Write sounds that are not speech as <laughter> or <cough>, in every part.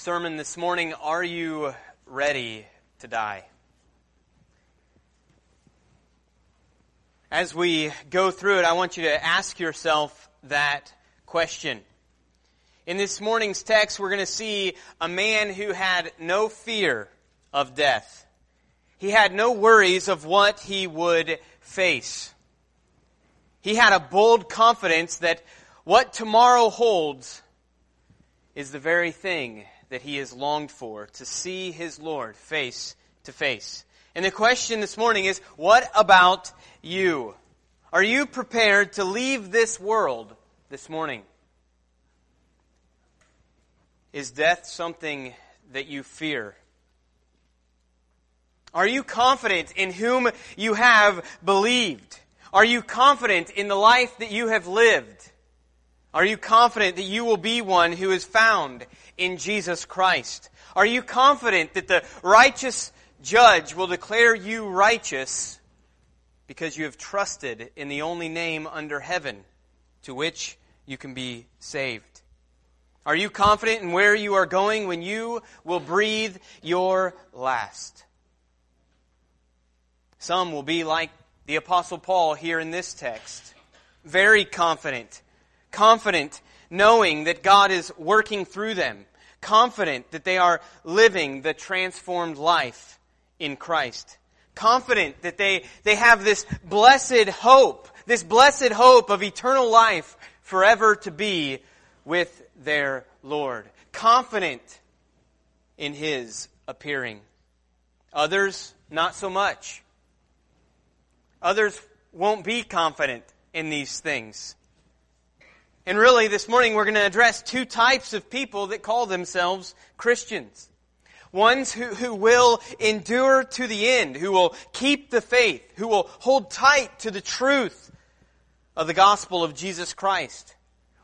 sermon this morning Are you ready to die? As we go through it, I want you to ask yourself that question. In this morning's text, we're going to see a man who had no fear of death. He had no worries of what he would face. He had a bold confidence that what tomorrow holds is the very thing that he has longed for, to see his Lord face to face. And the question this morning is, what about you? Are you prepared to leave this world this morning? Is death something that you fear? Are you confident in whom you have believed? Are you confident in the life that you have lived? Are you confident that you will be one who is found in Jesus Christ? Are you confident that the righteous judge will declare you righteous because you have trusted in the only name under heaven to which you can be saved? Are you confident in where you are going when you will breathe your last? Some will be like the Apostle Paul here in this text, very confident confident knowing that God is working through them, confident that they are living the transformed life in Christ, confident that they, they have this blessed hope, this blessed hope of eternal life forever to be with their Lord, confident in His appearing. Others, not so much. Others won't be confident in these things. And really, this morning we're going to address two types of people that call themselves Christians. Ones who, who will endure to the end, who will keep the faith, who will hold tight to the truth of the gospel of Jesus Christ.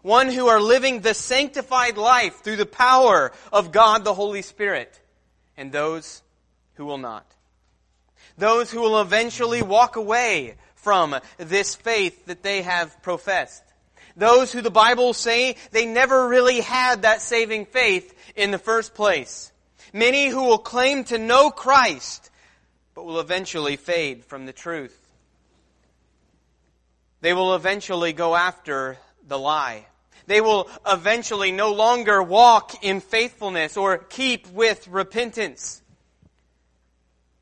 One who are living the sanctified life through the power of God the Holy Spirit. And those who will not. Those who will eventually walk away from this faith that they have professed those who the Bible say they never really had that saving faith in the first place. Many who will claim to know Christ, but will eventually fade from the truth. They will eventually go after the lie. They will eventually no longer walk in faithfulness or keep with repentance.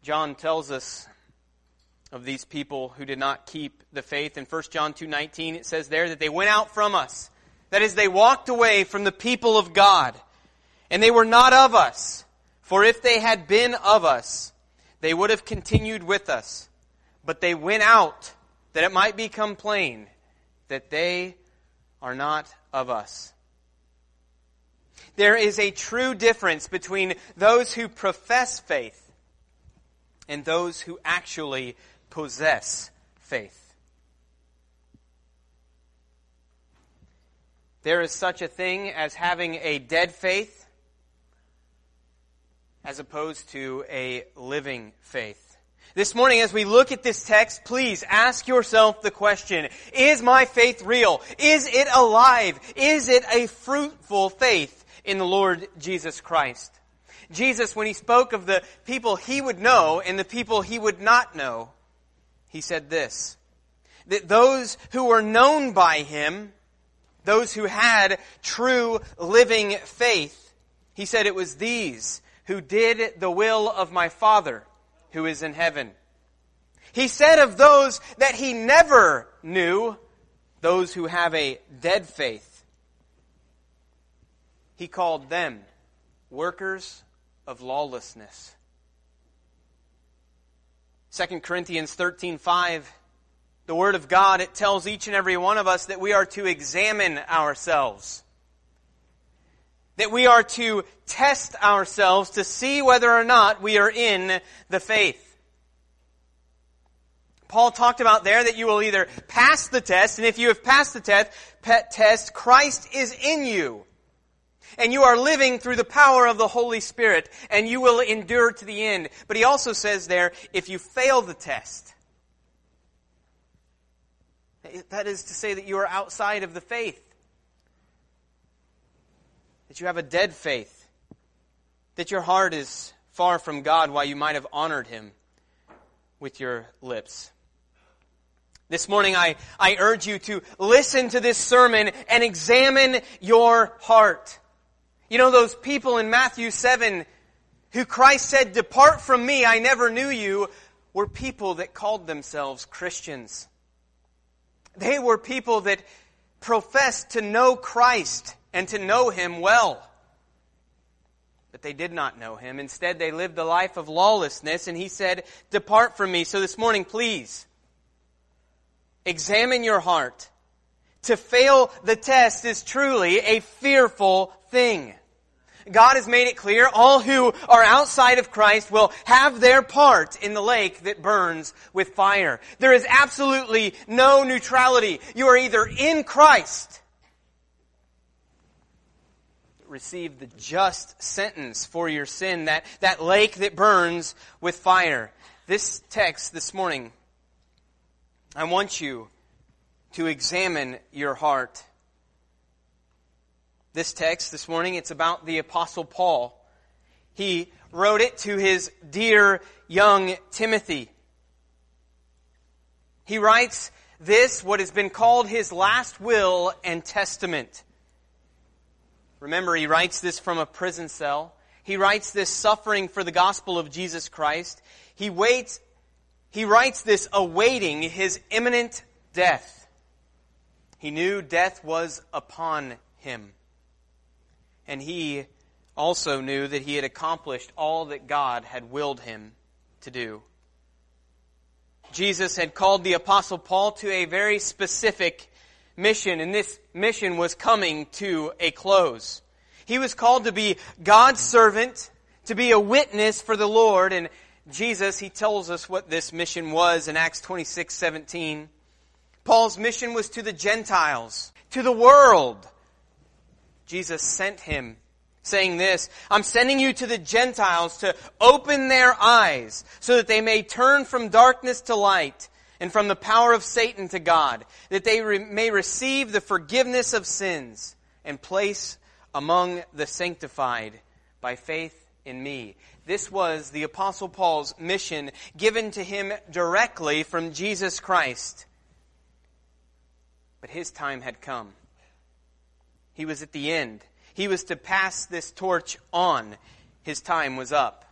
John tells us of these people who did not keep the faith. In 1 John 2:19 it says there that they went out from us. That is they walked away from the people of God. And they were not of us. For if they had been of us, they would have continued with us. But they went out that it might become plain that they are not of us. There is a true difference between those who profess faith and those who actually possess faith. There is such a thing as having a dead faith as opposed to a living faith. This morning, as we look at this text, please ask yourself the question, is my faith real? Is it alive? Is it a fruitful faith in the Lord Jesus Christ? Jesus, when he spoke of the people he would know and the people he would not know, he said this that those who were known by him, those who had true living faith, he said it was these who did the will of my Father who is in heaven. He said of those that he never knew, those who have a dead faith, he called them workers of lawlessness. 2 Corinthians 13:5 the word of God it tells each and every one of us that we are to examine ourselves. That we are to test ourselves to see whether or not we are in the faith. Paul talked about there that you will either pass the test and if you have passed the test test Christ is in you and you are living through the power of the Holy Spirit, and you will endure to the end. But he also says there, if you fail the test, that is to say that you are outside of the faith, that you have a dead faith. that your heart is far from God while you might have honored him with your lips. This morning I, I urge you to listen to this sermon and examine your heart. You know those people in Matthew 7 who Christ said, depart from me, I never knew you, were people that called themselves Christians. They were people that professed to know Christ and to know Him well. But they did not know Him. Instead, they lived a life of lawlessness, and He said, Depart from me. So this morning, please, examine your heart. To fail the test is truly a fearful thing. God has made it clear all who are outside of Christ will have their part in the lake that burns with fire. There is absolutely no neutrality. You are either in Christ, receive the just sentence for your sin, that, that lake that burns with fire. This text this morning, I want you to examine your heart this text this morning. It's about the Apostle Paul. He wrote it to his dear young Timothy. He writes this, what has been called his last will and testament. Remember, he writes this from a prison cell. He writes this suffering for the gospel of Jesus Christ. He waits, he writes this awaiting his imminent death. He knew death was upon him and he also knew that he had accomplished all that God had willed him to do. Jesus had called the apostle Paul to a very specific mission, and this mission was coming to a close. He was called to be God's servant, to be a witness for the Lord, and Jesus, he tells us what this mission was in Acts 26, 17. Paul's mission was to the Gentiles, to the world, Jesus sent him saying this, I'm sending you to the Gentiles to open their eyes so that they may turn from darkness to light and from the power of Satan to God, that they re- may receive the forgiveness of sins and place among the sanctified by faith in me. This was the apostle Paul's mission given to him directly from Jesus Christ. But his time had come. He was at the end. He was to pass this torch on. His time was up.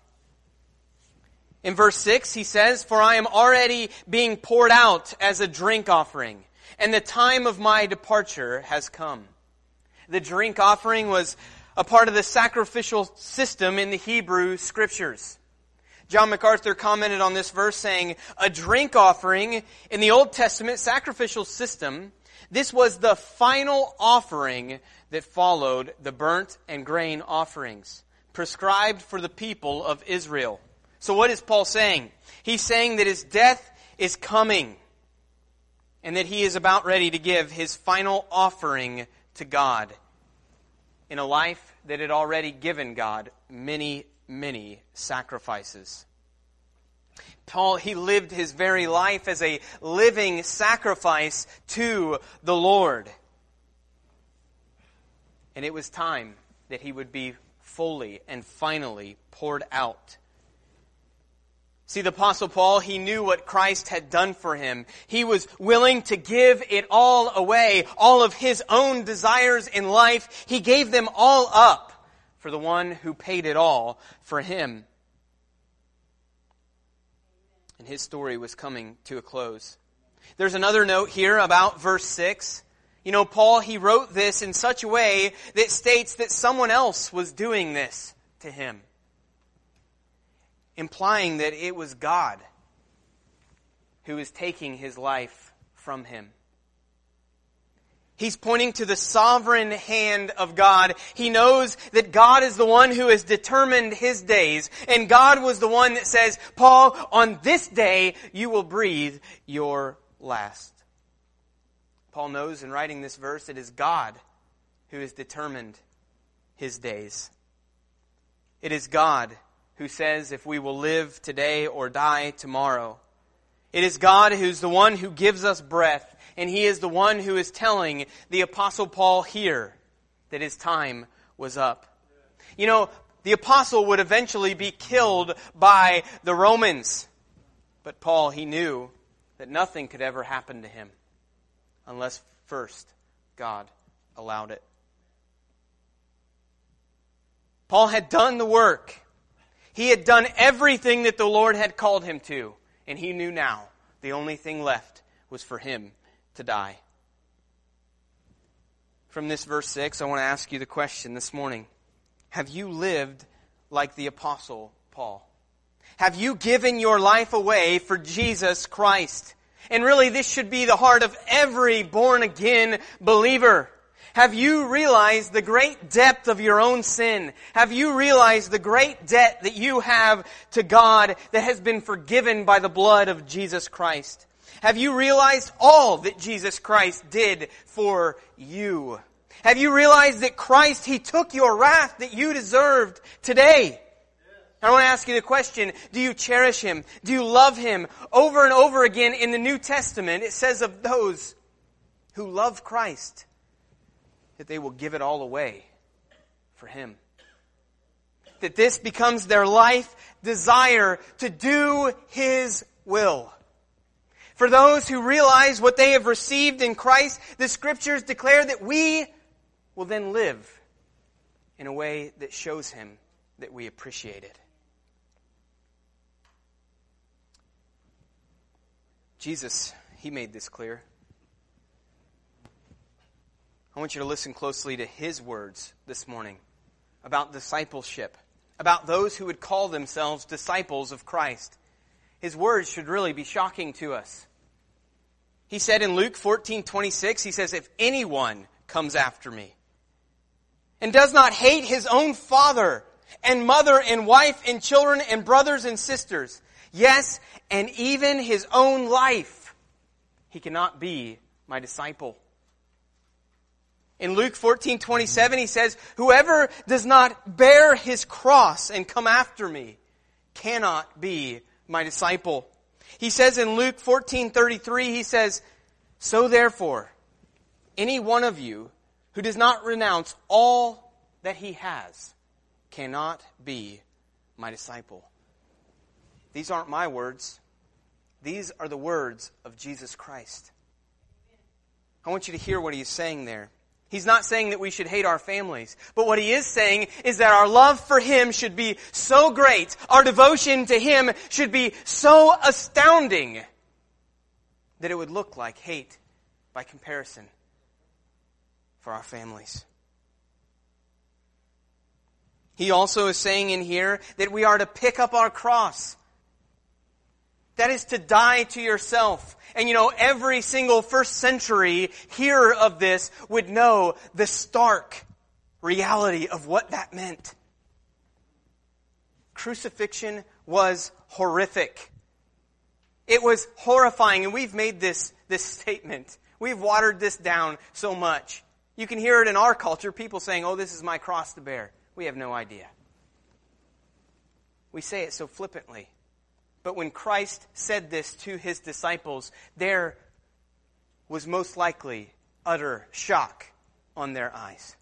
In verse 6, he says, For I am already being poured out as a drink offering, and the time of my departure has come. The drink offering was a part of the sacrificial system in the Hebrew scriptures. John MacArthur commented on this verse saying, A drink offering in the Old Testament sacrificial system this was the final offering that followed the burnt and grain offerings prescribed for the people of Israel. So what is Paul saying? He's saying that his death is coming and that he is about ready to give his final offering to God in a life that had already given God many, many sacrifices. Paul, he lived his very life as a living sacrifice to the Lord. And it was time that he would be fully and finally poured out. See, the apostle Paul, he knew what Christ had done for him. He was willing to give it all away, all of his own desires in life. He gave them all up for the one who paid it all for him and his story was coming to a close. There's another note here about verse 6. You know, Paul, he wrote this in such a way that states that someone else was doing this to him, implying that it was God who was taking his life from him. He's pointing to the sovereign hand of God. He knows that God is the one who has determined his days. And God was the one that says, Paul, on this day you will breathe your last. Paul knows in writing this verse it is God who has determined his days. It is God who says if we will live today or die tomorrow. It is God who's the one who gives us breath and he is the one who is telling the Apostle Paul here that his time was up. You know, The apostle would eventually be killed by the Romans. But Paul, he knew that nothing could ever happen to him unless first God allowed it. Paul had done the work. He had done everything that the Lord had called him to, and he knew now the only thing left was for him to die. From this verse 6, I want to ask you the question this morning. Have you lived like the apostle Paul? Have you given your life away for Jesus Christ? And really, this should be the heart of every born again believer. Have you realized the great depth of your own sin? Have you realized the great debt that you have to God that has been forgiven by the blood of Jesus Christ? Have you realized all that Jesus Christ did for you? Have you realized that Christ, He took your wrath that you deserved today? I want to ask you the question, do you cherish Him? Do you love Him? Over and over again in the New Testament, it says of those who love Christ, that they will give it all away for Him. That this becomes their life desire to do His will. For those who realize what they have received in Christ, the scriptures declare that we will then live in a way that shows Him that we appreciate it. Jesus, He made this clear. I want you to listen closely to his words this morning about discipleship, about those who would call themselves disciples of Christ. His words should really be shocking to us. He said in Luke 14, 26, he says, If anyone comes after me and does not hate his own father and mother and wife and children and brothers and sisters, yes, and even his own life, he cannot be my disciple. In Luke 14, 27, he says, Whoever does not bear his cross and come after me cannot be my disciple. He says in Luke 14, 33, he says, So therefore, any one of you who does not renounce all that he has cannot be my disciple. These aren't my words. These are the words of Jesus Christ. I want you to hear what he's saying there. He's not saying that we should hate our families. But what he is saying is that our love for him should be so great, our devotion to him should be so astounding that it would look like hate by comparison for our families. He also is saying in here that we are to pick up our cross. That is to die to yourself. And you know, every single first century hearer of this would know the stark reality of what that meant. Crucifixion was horrific. It was horrifying, and we've made this, this statement. We've watered this down so much. You can hear it in our culture, people saying, oh, this is my cross to bear. We have no idea. We say it so flippantly. But when Christ said this to his disciples, there was most likely utter shock on their eyes.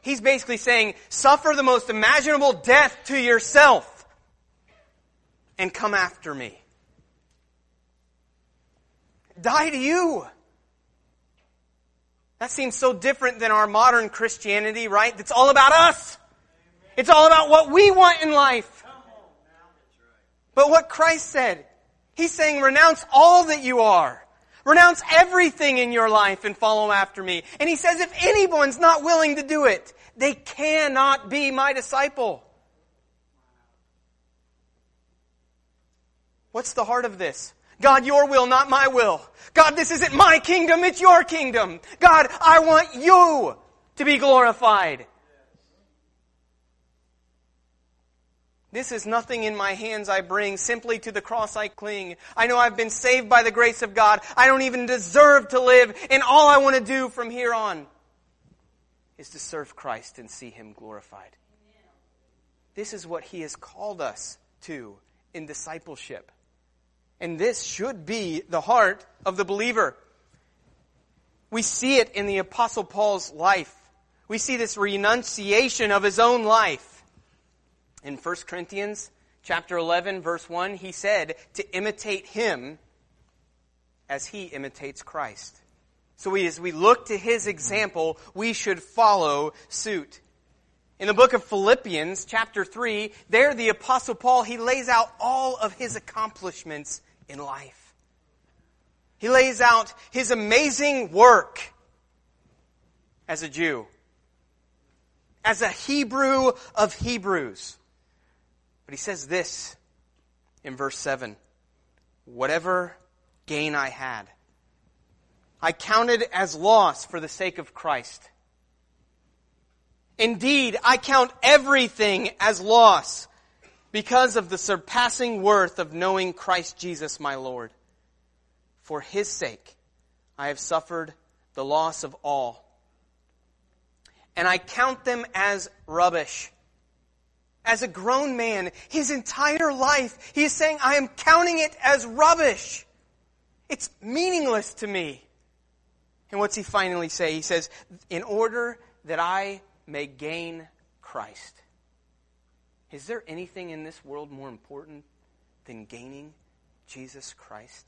He's basically saying, suffer the most imaginable death to yourself and come after me. Die to you. That seems so different than our modern Christianity, right? That's all about us. It's all about what we want in life. But what Christ said, He's saying renounce all that you are. Renounce everything in your life and follow after me. And He says if anyone's not willing to do it, they cannot be my disciple. What's the heart of this? God, your will, not my will. God, this isn't my kingdom, it's your kingdom. God, I want you to be glorified. This is nothing in my hands I bring, simply to the cross I cling. I know I've been saved by the grace of God. I don't even deserve to live, and all I want to do from here on is to serve Christ and see Him glorified. This is what He has called us to in discipleship. And this should be the heart of the believer. We see it in the Apostle Paul's life. We see this renunciation of his own life. In 1 Corinthians chapter 11 verse 1, he said to imitate him as he imitates Christ. So we, as we look to his example, we should follow suit. In the book of Philippians, chapter 3, there the apostle Paul, he lays out all of his accomplishments in life. He lays out his amazing work as a Jew, as a Hebrew of Hebrews. But he says this in verse 7 Whatever gain I had, I counted as loss for the sake of Christ. Indeed, I count everything as loss because of the surpassing worth of knowing Christ Jesus my Lord. For his sake, I have suffered the loss of all. And I count them as rubbish. As a grown man, his entire life, he is saying, I am counting it as rubbish. It's meaningless to me. And what's he finally say? He says, in order that I may gain Christ. Is there anything in this world more important than gaining Jesus Christ?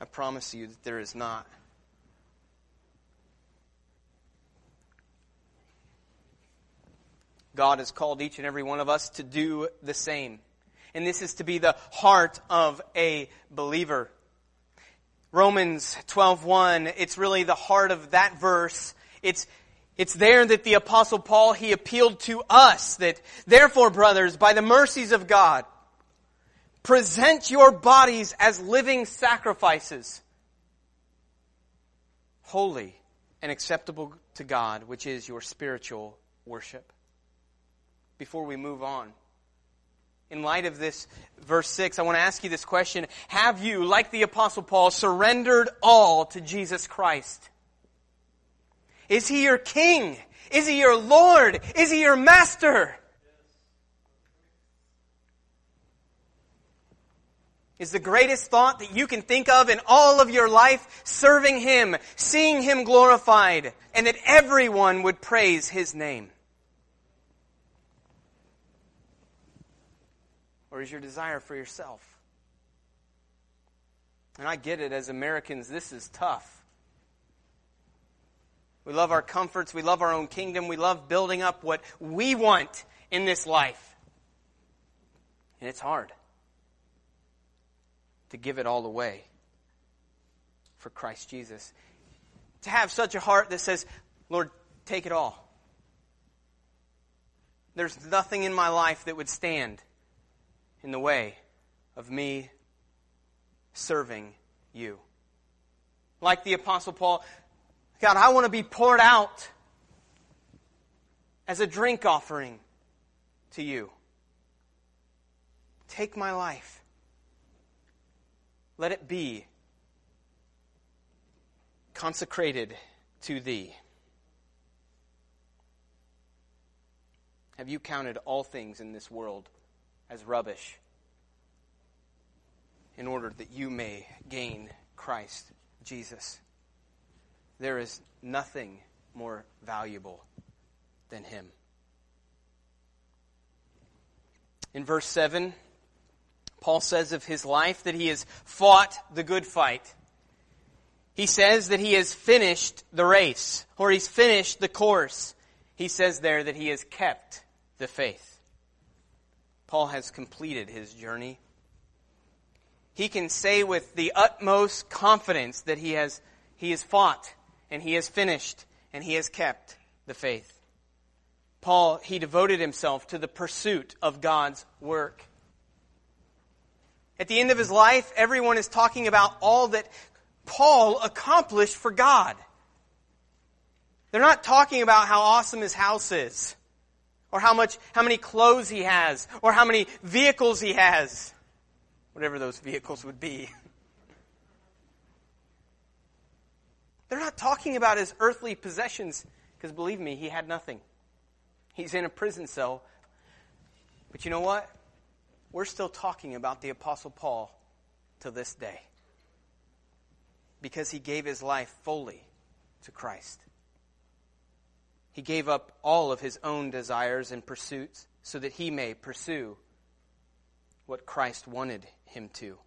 I promise you that there is not. God has called each and every one of us to do the same. And this is to be the heart of a believer. Romans 12:1, it's really the heart of that verse. It's it's there that the apostle Paul he appealed to us that therefore brothers by the mercies of God present your bodies as living sacrifices holy and acceptable to God which is your spiritual worship. Before we move on in light of this verse 6, I want to ask you this question. Have you, like the apostle Paul, surrendered all to Jesus Christ? Is he your king? Is he your Lord? Is he your master? Is the greatest thought that you can think of in all of your life serving him, seeing him glorified, and that everyone would praise his name? Or is your desire for yourself? And I get it, as Americans, this is tough. We love our comforts. We love our own kingdom. We love building up what we want in this life. And it's hard to give it all away for Christ Jesus. To have such a heart that says, Lord, take it all. There's nothing in my life that would stand in the way of me serving you. Like the Apostle Paul, God, I want to be poured out as a drink offering to you. Take my life. Let it be consecrated to thee. Have you counted all things in this world as rubbish in order that you may gain Christ Jesus. There is nothing more valuable than Him. In verse 7, Paul says of his life that he has fought the good fight. He says that he has finished the race, or he's finished the course. He says there that he has kept the faith. Paul has completed his journey. He can say with the utmost confidence that he has, he has fought and he has finished and he has kept the faith. Paul, he devoted himself to the pursuit of God's work. At the end of his life, everyone is talking about all that Paul accomplished for God. They're not talking about how awesome his house is or how much, how many clothes he has, or how many vehicles he has. Whatever those vehicles would be. <laughs> They're not talking about his earthly possessions, because believe me, he had nothing. He's in a prison cell. But you know what? We're still talking about the Apostle Paul to this day. because he gave his life fully to Christ. He gave up all of his own desires and pursuits so that he may pursue what Christ wanted him to.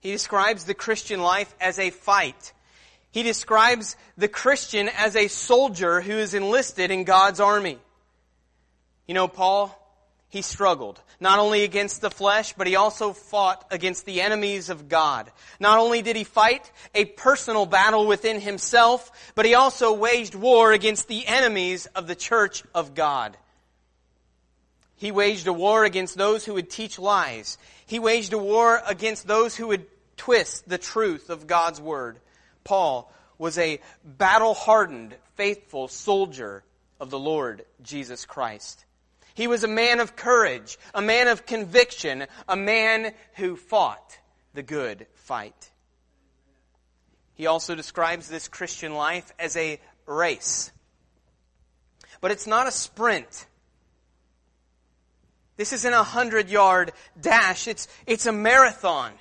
He describes the Christian life as a fight. He describes the Christian as a soldier who is enlisted in God's army. You know, Paul, he struggled. Not only against the flesh, but he also fought against the enemies of God. Not only did he fight a personal battle within himself, but he also waged war against the enemies of the church of God. He waged a war against those who would teach lies. He waged a war against those who would twist the truth of God's word. Paul was a battle hardened, faithful soldier of the Lord Jesus Christ. He was a man of courage, a man of conviction, a man who fought the good fight. He also describes this Christian life as a race. But it's not a sprint. This isn't a hundred yard dash. It's, it's a marathon.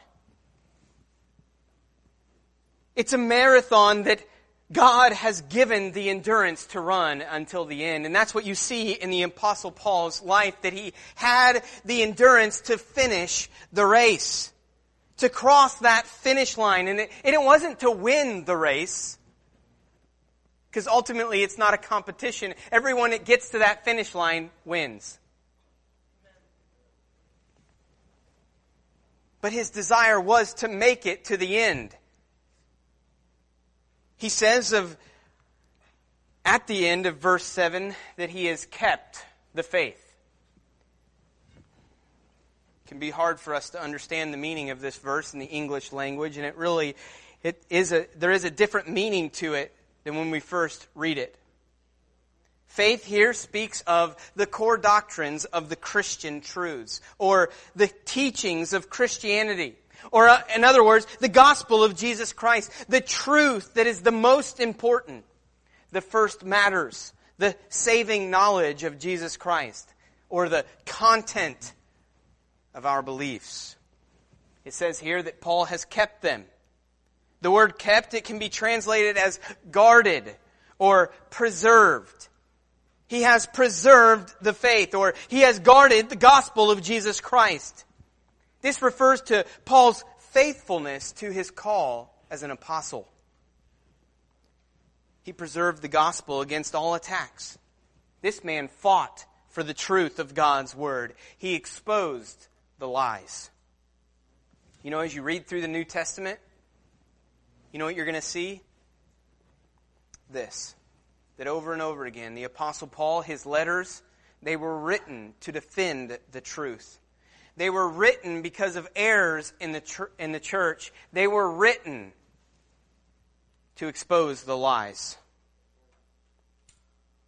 It's a marathon that God has given the endurance to run until the end. And that's what you see in the apostle Paul's life, that he had the endurance to finish the race. To cross that finish line. And it, and it wasn't to win the race. Because ultimately it's not a competition. Everyone that gets to that finish line wins. But his desire was to make it to the end. He says of, at the end of verse 7, that he has kept the faith. It can be hard for us to understand the meaning of this verse in the English language, and it really, it is a, there is a different meaning to it than when we first read it. Faith here speaks of the core doctrines of the Christian truths, or the teachings of Christianity. Or, uh, in other words, the gospel of Jesus Christ, the truth that is the most important, the first matters, the saving knowledge of Jesus Christ, or the content of our beliefs. It says here that Paul has kept them. The word kept, it can be translated as guarded or preserved. He has preserved the faith, or he has guarded the gospel of Jesus Christ. This refers to Paul's faithfulness to his call as an apostle. He preserved the gospel against all attacks. This man fought for the truth of God's word. He exposed the lies. You know, as you read through the New Testament, you know what you're going to see? This. That over and over again, the Apostle Paul, his letters, they were written to defend the truth. They were written because of errors in the, ch- in the church. They were written to expose the lies.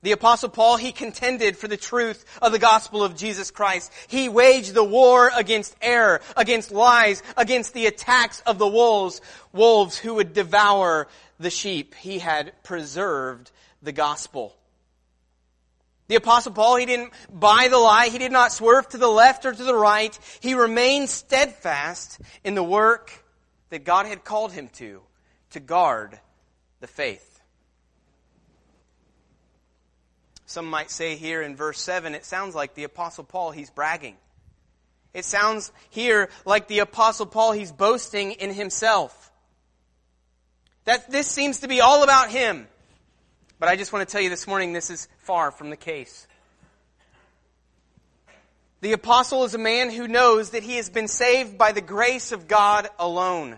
The apostle Paul, he contended for the truth of the gospel of Jesus Christ. He waged the war against error, against lies, against the attacks of the wolves, wolves who would devour the sheep. He had preserved the gospel. The apostle Paul, he didn't buy the lie. He did not swerve to the left or to the right. He remained steadfast in the work that God had called him to, to guard the faith. Some might say here in verse 7, it sounds like the apostle Paul, he's bragging. It sounds here like the apostle Paul, he's boasting in himself. That this seems to be all about him. But I just want to tell you this morning, this is far from the case. The apostle is a man who knows that he has been saved by the grace of God alone.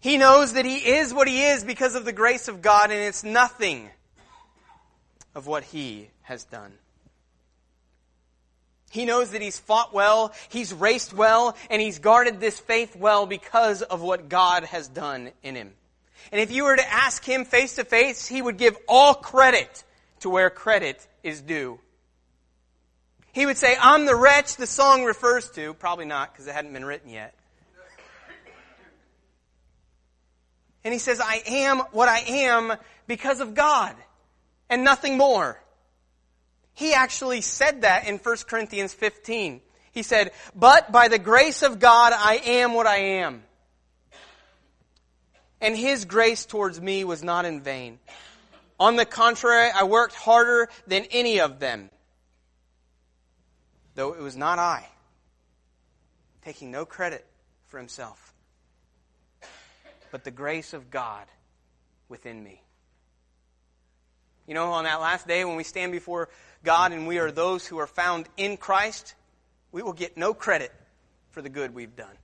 He knows that he is what he is because of the grace of God, and it's nothing of what he has done. He knows that he's fought well, he's raced well, and he's guarded this faith well because of what God has done in him. And if you were to ask him face to face, he would give all credit to where credit is due. He would say, I'm the wretch the song refers to. Probably not, because it hadn't been written yet. And he says, I am what I am because of God and nothing more. He actually said that in 1 Corinthians 15. He said, But by the grace of God I am what I am. And his grace towards me was not in vain. On the contrary, I worked harder than any of them, though it was not I, taking no credit for himself, but the grace of God within me. You know, on that last day when we stand before God and we are those who are found in Christ, we will get no credit for the good we've done.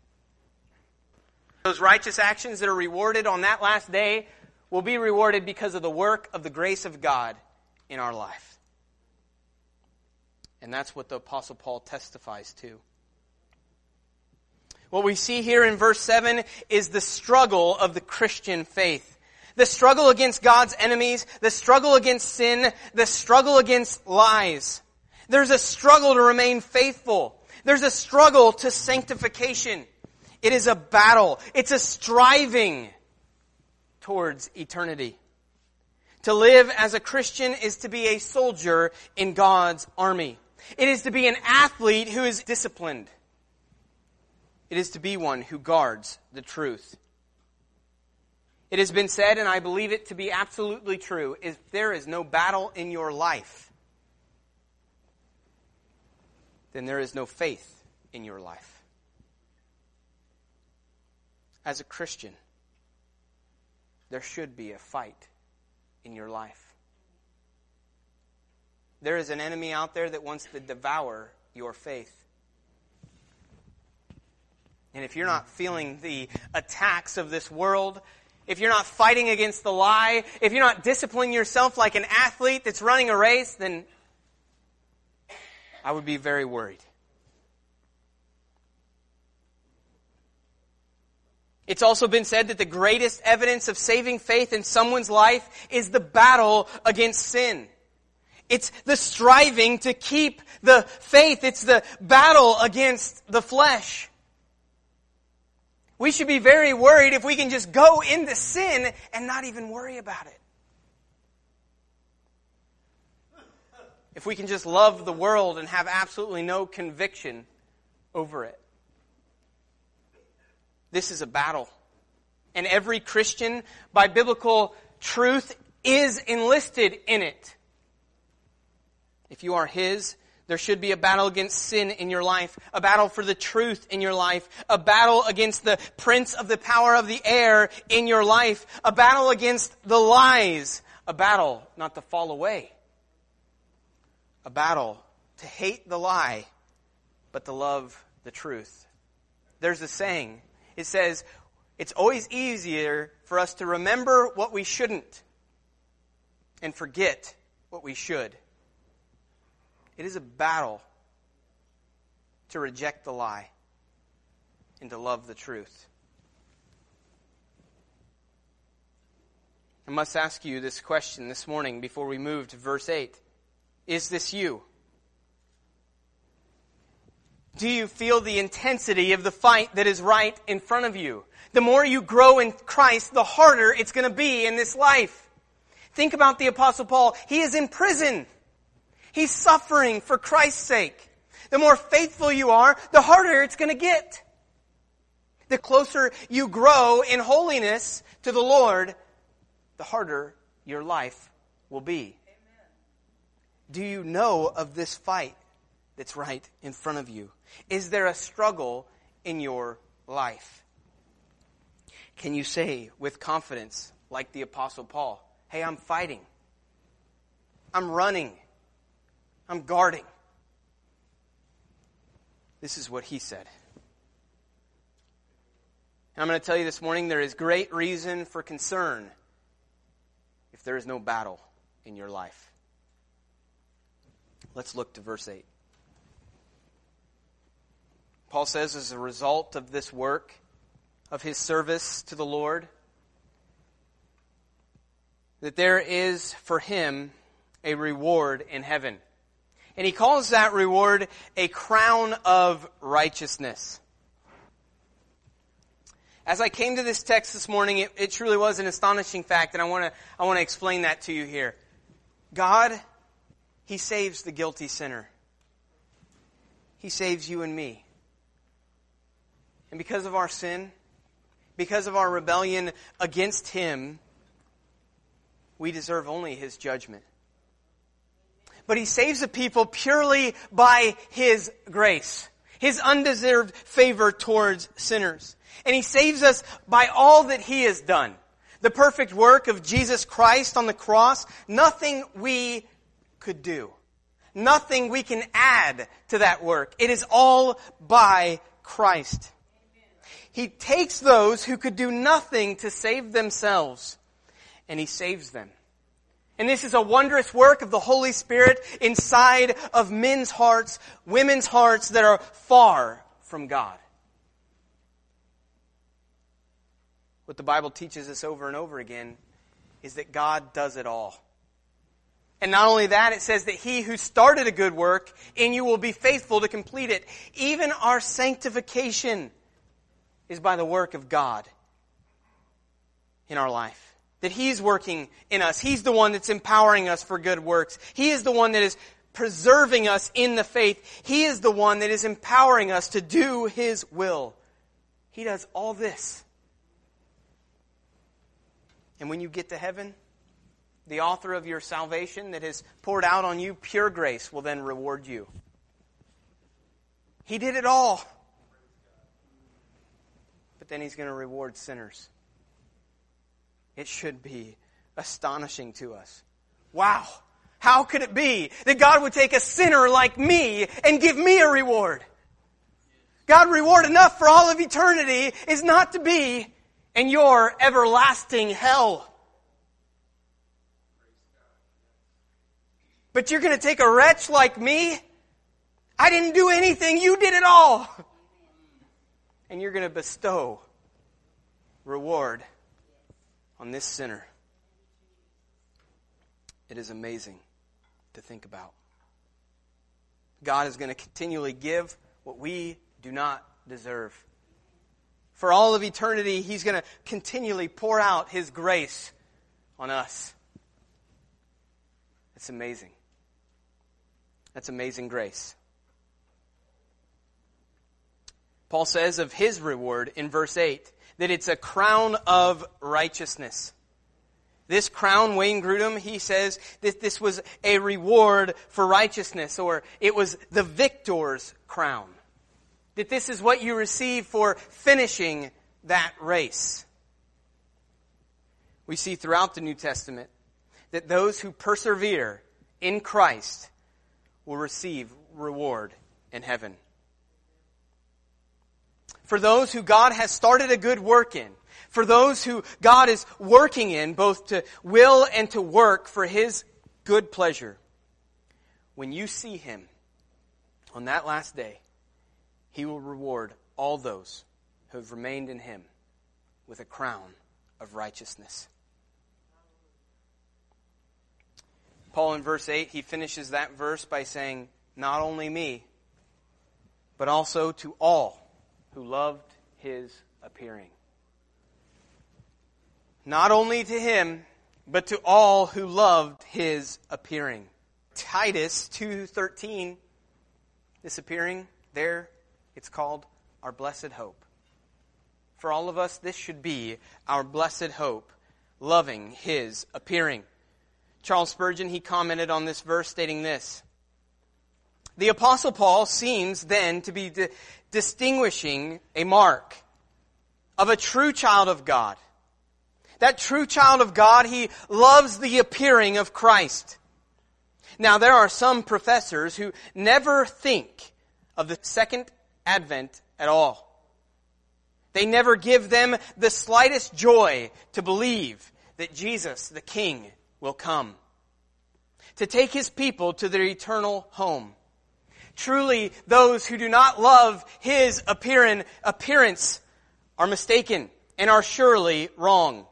Those righteous actions that are rewarded on that last day will be rewarded because of the work of the grace of God in our life. And that's what the Apostle Paul testifies to. What we see here in verse 7 is the struggle of the Christian faith. The struggle against God's enemies, the struggle against sin, the struggle against lies. There's a struggle to remain faithful. There's a struggle to sanctification. It is a battle. It's a striving towards eternity. To live as a Christian is to be a soldier in God's army. It is to be an athlete who is disciplined. It is to be one who guards the truth. It has been said, and I believe it to be absolutely true, if there is no battle in your life, then there is no faith in your life. As a Christian, there should be a fight in your life. There is an enemy out there that wants to devour your faith. And if you're not feeling the attacks of this world, if you're not fighting against the lie, if you're not disciplining yourself like an athlete that's running a race, then I would be very worried. It's also been said that the greatest evidence of saving faith in someone's life is the battle against sin. It's the striving to keep the faith. It's the battle against the flesh. We should be very worried if we can just go into sin and not even worry about it. If we can just love the world and have absolutely no conviction over it. This is a battle. And every Christian, by biblical truth, is enlisted in it. If you are His, there should be a battle against sin in your life, a battle for the truth in your life, a battle against the prince of the power of the air in your life, a battle against the lies, a battle not to fall away, a battle to hate the lie, but to love the truth. There's a saying. It says, it's always easier for us to remember what we shouldn't and forget what we should. It is a battle to reject the lie and to love the truth. I must ask you this question this morning before we move to verse 8. Is this you? Do you feel the intensity of the fight that is right in front of you? The more you grow in Christ, the harder it's going to be in this life. Think about the apostle Paul. He is in prison. He's suffering for Christ's sake. The more faithful you are, the harder it's going to get. The closer you grow in holiness to the Lord, the harder your life will be. Amen. Do you know of this fight that's right in front of you? Is there a struggle in your life? Can you say with confidence, like the Apostle Paul, hey, I'm fighting. I'm running. I'm guarding. This is what he said. And I'm going to tell you this morning there is great reason for concern if there is no battle in your life. Let's look to verse 8. Paul says, as a result of this work, of his service to the Lord, that there is for him a reward in heaven. And he calls that reward a crown of righteousness. As I came to this text this morning, it, it truly was an astonishing fact, and I want to I want to explain that to you here. God, He saves the guilty sinner. He saves you and me. And because of our sin, because of our rebellion against Him, we deserve only His judgment. But He saves the people purely by His grace, His undeserved favor towards sinners. And He saves us by all that He has done. The perfect work of Jesus Christ on the cross, nothing we could do. Nothing we can add to that work. It is all by Christ. He takes those who could do nothing to save themselves, and He saves them. And this is a wondrous work of the Holy Spirit inside of men's hearts, women's hearts that are far from God. What the Bible teaches us over and over again is that God does it all. And not only that, it says that he who started a good work in you will be faithful to complete it. Even our sanctification is by the work of God in our life. That he's working in us. He's the one that's empowering us for good works. He is the one that is preserving us in the faith. He is the one that is empowering us to do his will. He does all this. And when you get to heaven, the author of your salvation that has poured out on you pure grace will then reward you. He did it all. Then he's going to reward sinners. It should be astonishing to us. Wow. How could it be that God would take a sinner like me and give me a reward? God reward enough for all of eternity is not to be in your everlasting hell. But you're going to take a wretch like me? I didn't do anything. You did it all. And you're going to bestow reward on this sinner. It is amazing to think about. God is going to continually give what we do not deserve. For all of eternity, He's going to continually pour out His grace on us. It's amazing. That's amazing grace. Paul says of his reward in verse 8 that it's a crown of righteousness. This crown, Wayne Grudem, he says that this was a reward for righteousness, or it was the victor's crown. That this is what you receive for finishing that race. We see throughout the New Testament that those who persevere in Christ will receive reward in heaven. For those who God has started a good work in, for those who God is working in, both to will and to work for His good pleasure, when you see Him on that last day, He will reward all those who have remained in Him with a crown of righteousness. Paul in verse 8, he finishes that verse by saying, Not only me, but also to all who loved his appearing. Not only to him, but to all who loved his appearing. Titus 2:13 this appearing there it's called our blessed hope. For all of us this should be our blessed hope, loving his appearing. Charles Spurgeon, he commented on this verse stating this. The apostle Paul seems then to be di- distinguishing a mark of a true child of God. That true child of God, he loves the appearing of Christ. Now there are some professors who never think of the second advent at all. They never give them the slightest joy to believe that Jesus, the King, will come to take his people to their eternal home. Truly, those who do not love his appearance are mistaken and are surely wrong.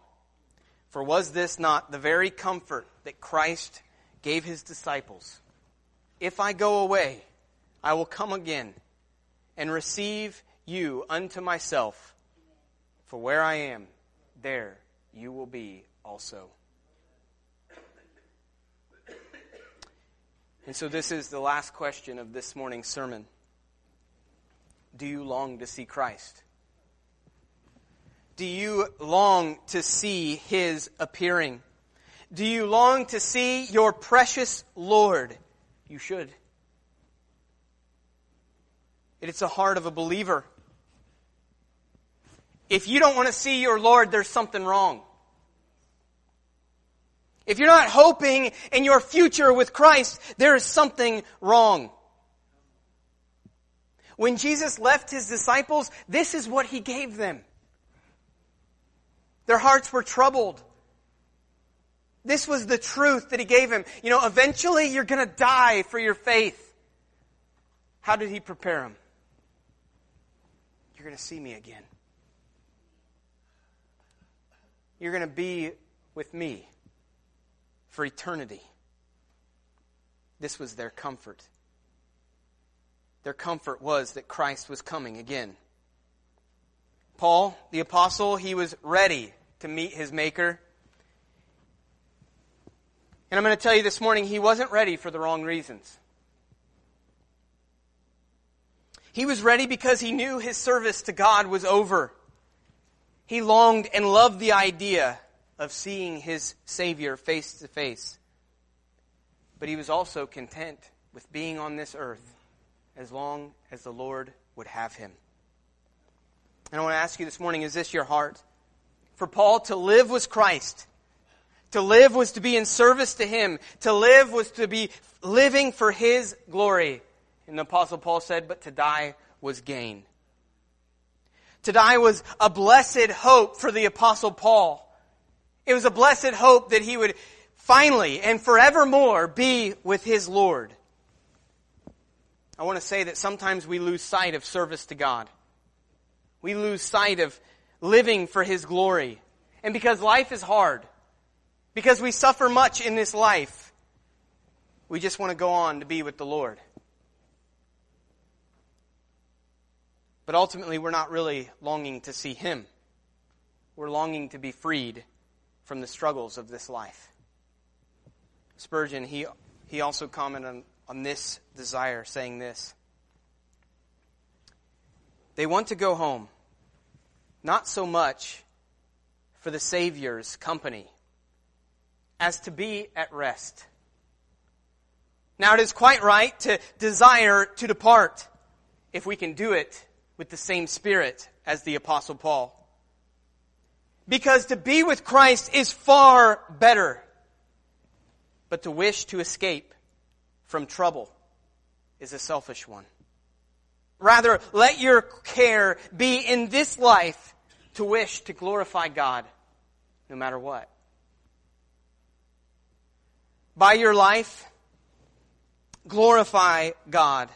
For was this not the very comfort that Christ gave his disciples? If I go away, I will come again and receive you unto myself. For where I am, there you will be also. And so, this is the last question of this morning's sermon Do you long to see Christ? do you long to see his appearing? Do you long to see your precious Lord? You should. It's the heart of a believer. If you don't want to see your Lord, there's something wrong. If you're not hoping in your future with Christ, there is something wrong. When Jesus left his disciples, this is what he gave them. Their hearts were troubled. This was the truth that he gave him. You know, eventually you're going to die for your faith. How did he prepare them? You're going to see me again. You're going to be with me for eternity. This was their comfort. Their comfort was that Christ was coming again. Paul, the apostle, he was ready to meet his Maker. And I'm going to tell you this morning, he wasn't ready for the wrong reasons. He was ready because he knew his service to God was over. He longed and loved the idea of seeing his Savior face to face. But he was also content with being on this earth as long as the Lord would have him. And I want to ask you this morning is this your heart? For Paul, to live was Christ. To live was to be in service to Him. To live was to be living for His glory. And the Apostle Paul said, but to die was gain. To die was a blessed hope for the Apostle Paul. It was a blessed hope that he would finally and forevermore be with his Lord. I want to say that sometimes we lose sight of service to God. We lose sight of living for His glory. And because life is hard, because we suffer much in this life, we just want to go on to be with the Lord. But ultimately, we're not really longing to see Him. We're longing to be freed from the struggles of this life. Spurgeon, he, he also commented on, on this desire, saying this They want to go home not so much for the Savior's company as to be at rest. Now it is quite right to desire to depart if we can do it with the same spirit as the apostle Paul. Because to be with Christ is far better. But to wish to escape from trouble is a selfish one. Rather, let your care be in this life to wish to glorify God no matter what. By your life, glorify God.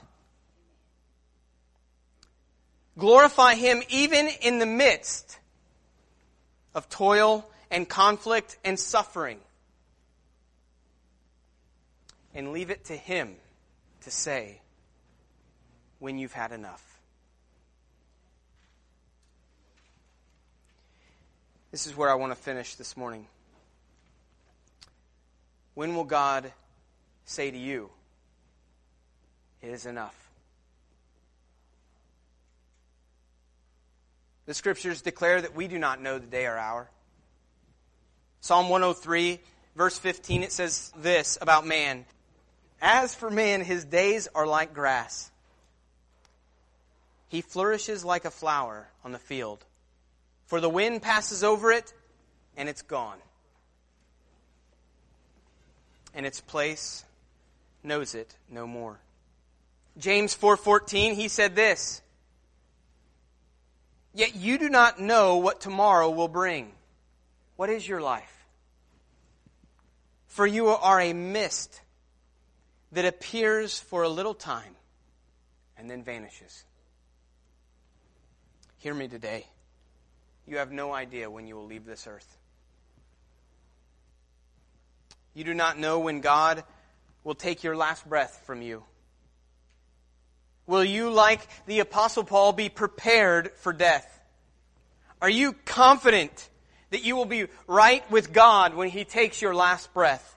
Glorify Him even in the midst of toil and conflict and suffering. And leave it to Him to say, when you've had enough. This is where I want to finish this morning. When will God say to you, It is enough? The scriptures declare that we do not know the day or hour. Psalm 103, verse 15, it says this about man As for man, his days are like grass he flourishes like a flower on the field. For the wind passes over it, and it's gone. And its place knows it no more. James 4:14 he said this Yet you do not know what tomorrow will bring. What is your life? For you are a mist that appears for a little time and then vanishes. Hear me today. You have no idea when you will leave this earth. You do not know when God will take your last breath from you. Will you, like the Apostle Paul, be prepared for death? Are you confident that you will be right with God when He takes your last breath?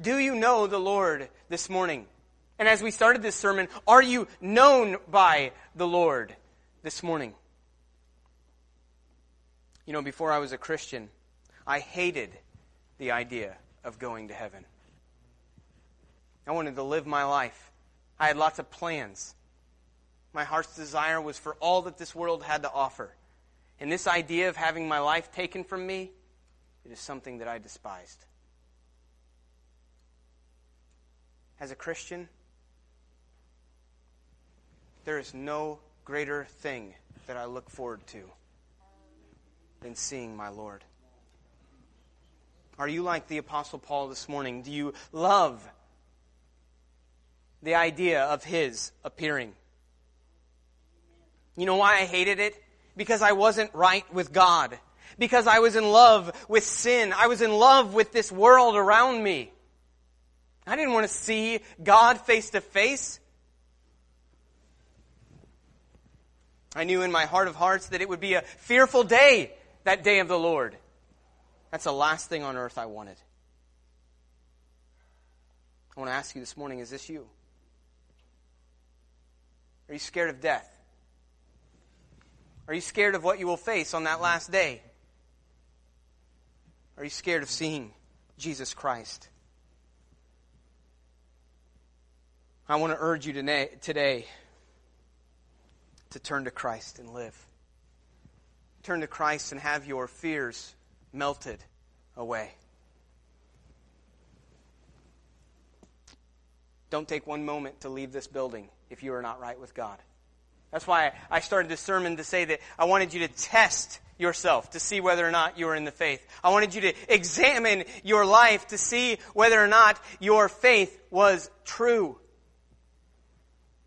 Do you know the Lord this morning? And as we started this sermon, are you known by the Lord? this morning. You know, before I was a Christian, I hated the idea of going to heaven. I wanted to live my life. I had lots of plans. My heart's desire was for all that this world had to offer. And this idea of having my life taken from me, it is something that I despised. As a Christian, there is no greater thing that I look forward to than seeing my Lord. Are you like the Apostle Paul this morning? Do you love the idea of his appearing? You know why I hated it? Because I wasn't right with God. Because I was in love with sin. I was in love with this world around me. I didn't want to see God face to face. I knew in my heart of hearts that it would be a fearful day, that day of the Lord. That's the last thing on earth I wanted. I want to ask you this morning is this you? Are you scared of death? Are you scared of what you will face on that last day? Are you scared of seeing Jesus Christ? I want to urge you today to turn to Christ and live. Turn to Christ and have your fears melted away. Don't take one moment to leave this building if you are not right with God. That's why I started this sermon to say that I wanted you to test yourself to see whether or not you are in the faith. I wanted you to examine your life to see whether or not your faith was true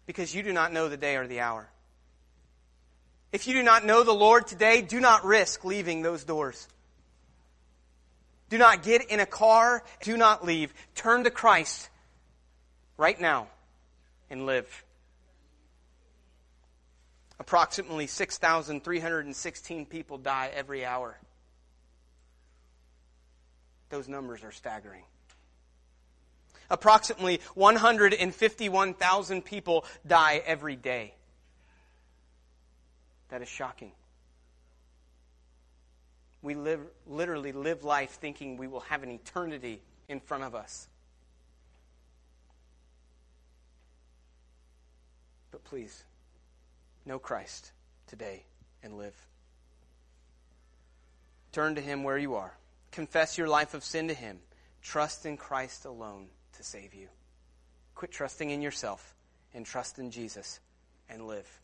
because you do not know the day or the hour. If you do not know the Lord today, do not risk leaving those doors. Do not get in a car. Do not leave. Turn to Christ right now and live. Approximately 6,316 people die every hour. Those numbers are staggering. Approximately 151,000 people die every day. That is shocking. We live, literally live life thinking we will have an eternity in front of us. But please, know Christ today and live. Turn to Him where you are. Confess your life of sin to Him. Trust in Christ alone to save you. Quit trusting in yourself and trust in Jesus and live.